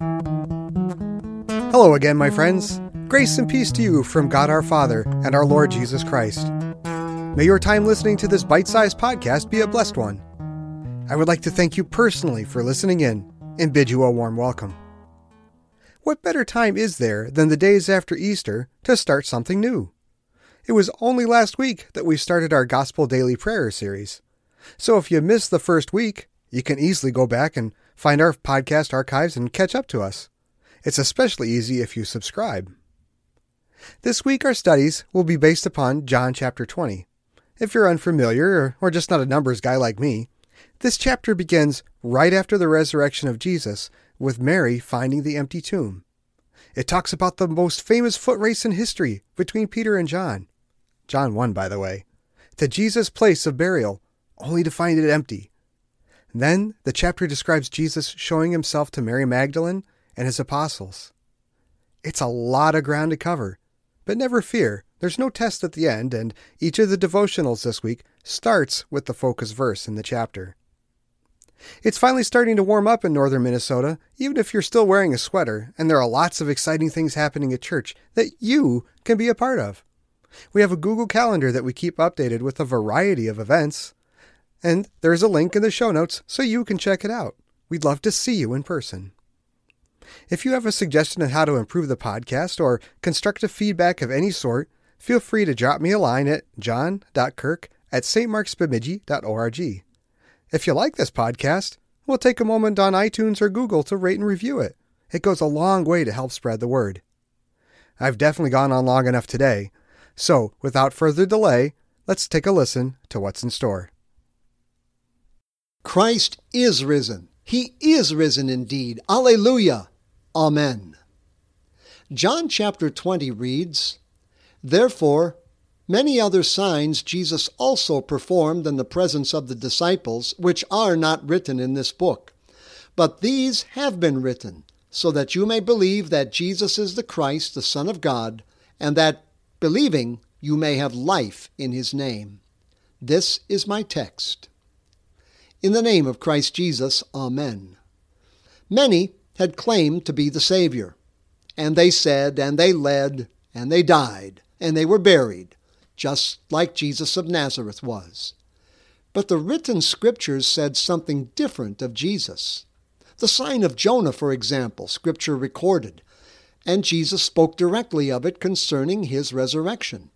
Hello again, my friends. Grace and peace to you from God our Father and our Lord Jesus Christ. May your time listening to this bite sized podcast be a blessed one. I would like to thank you personally for listening in and bid you a warm welcome. What better time is there than the days after Easter to start something new? It was only last week that we started our Gospel Daily Prayer series. So if you missed the first week, you can easily go back and find our podcast archives and catch up to us. It's especially easy if you subscribe. This week, our studies will be based upon John chapter 20. If you're unfamiliar or just not a numbers guy like me, this chapter begins right after the resurrection of Jesus with Mary finding the empty tomb. It talks about the most famous foot race in history between Peter and John. John won, by the way, to Jesus' place of burial, only to find it empty. Then the chapter describes Jesus showing himself to Mary Magdalene and his apostles. It's a lot of ground to cover, but never fear, there's no test at the end, and each of the devotionals this week starts with the focus verse in the chapter. It's finally starting to warm up in northern Minnesota, even if you're still wearing a sweater, and there are lots of exciting things happening at church that you can be a part of. We have a Google Calendar that we keep updated with a variety of events, and there's a link in the show notes so you can check it out. We'd love to see you in person. If you have a suggestion on how to improve the podcast or constructive feedback of any sort, feel free to drop me a line at john.kirk at stmarksbemidji.org. If you like this podcast, we'll take a moment on iTunes or Google to rate and review it. It goes a long way to help spread the word. I've definitely gone on long enough today, so without further delay, let's take a listen to what's in store. Christ is risen. He is risen indeed. Alleluia. Amen. John chapter 20 reads, Therefore, Many other signs Jesus also performed in the presence of the disciples, which are not written in this book. But these have been written, so that you may believe that Jesus is the Christ, the Son of God, and that, believing, you may have life in his name. This is my text. In the name of Christ Jesus, Amen. Many had claimed to be the Savior, and they said, and they led, and they died, and they were buried just like Jesus of Nazareth was. But the written scriptures said something different of Jesus. The sign of Jonah, for example, scripture recorded, and Jesus spoke directly of it concerning his resurrection.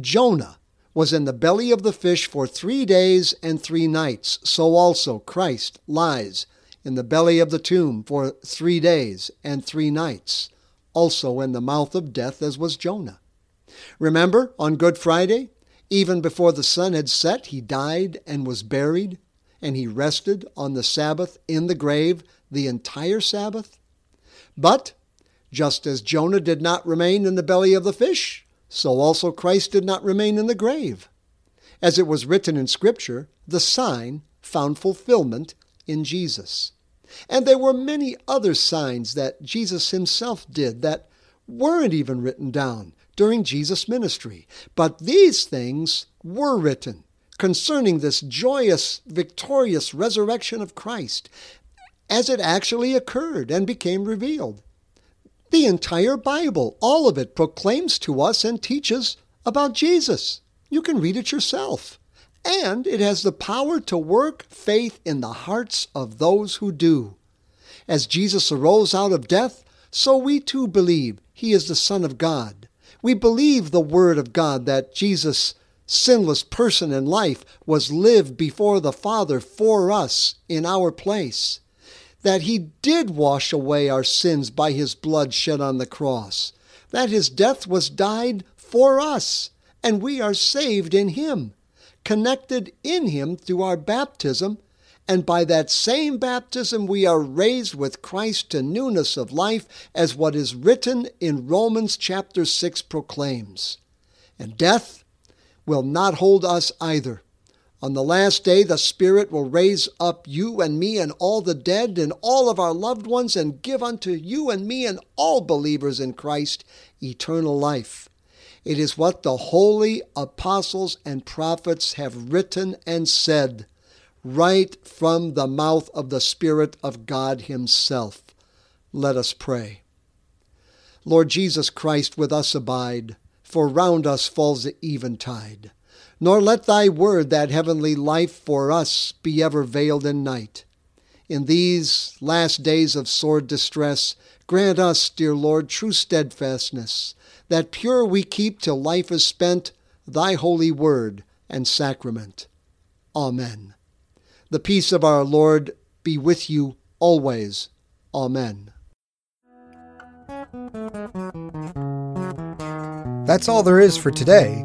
Jonah was in the belly of the fish for three days and three nights, so also Christ lies in the belly of the tomb for three days and three nights, also in the mouth of death as was Jonah. Remember, on Good Friday, even before the sun had set, he died and was buried, and he rested on the Sabbath in the grave the entire Sabbath? But, just as Jonah did not remain in the belly of the fish, so also Christ did not remain in the grave. As it was written in Scripture, the sign found fulfillment in Jesus. And there were many other signs that Jesus himself did that weren't even written down during Jesus' ministry. But these things were written concerning this joyous, victorious resurrection of Christ as it actually occurred and became revealed. The entire Bible, all of it, proclaims to us and teaches about Jesus. You can read it yourself. And it has the power to work faith in the hearts of those who do. As Jesus arose out of death, so we too believe he is the Son of God. We believe the Word of God that Jesus, sinless person in life, was lived before the Father for us in our place, that He did wash away our sins by His blood shed on the cross, that His death was died for us, and we are saved in Him, connected in Him through our baptism and by that same baptism we are raised with Christ to newness of life, as what is written in Romans chapter 6 proclaims. And death will not hold us either. On the last day, the Spirit will raise up you and me and all the dead and all of our loved ones and give unto you and me and all believers in Christ eternal life. It is what the holy apostles and prophets have written and said right from the mouth of the Spirit of God Himself. Let us pray. Lord Jesus Christ, with us abide, for round us falls the eventide. Nor let thy word, that heavenly life, for us be ever veiled in night. In these last days of sore distress, grant us, dear Lord, true steadfastness, that pure we keep till life is spent thy holy word and sacrament. Amen. The peace of our Lord be with you always. Amen. That's all there is for today,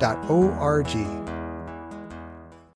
www.stmarksbemidji.org.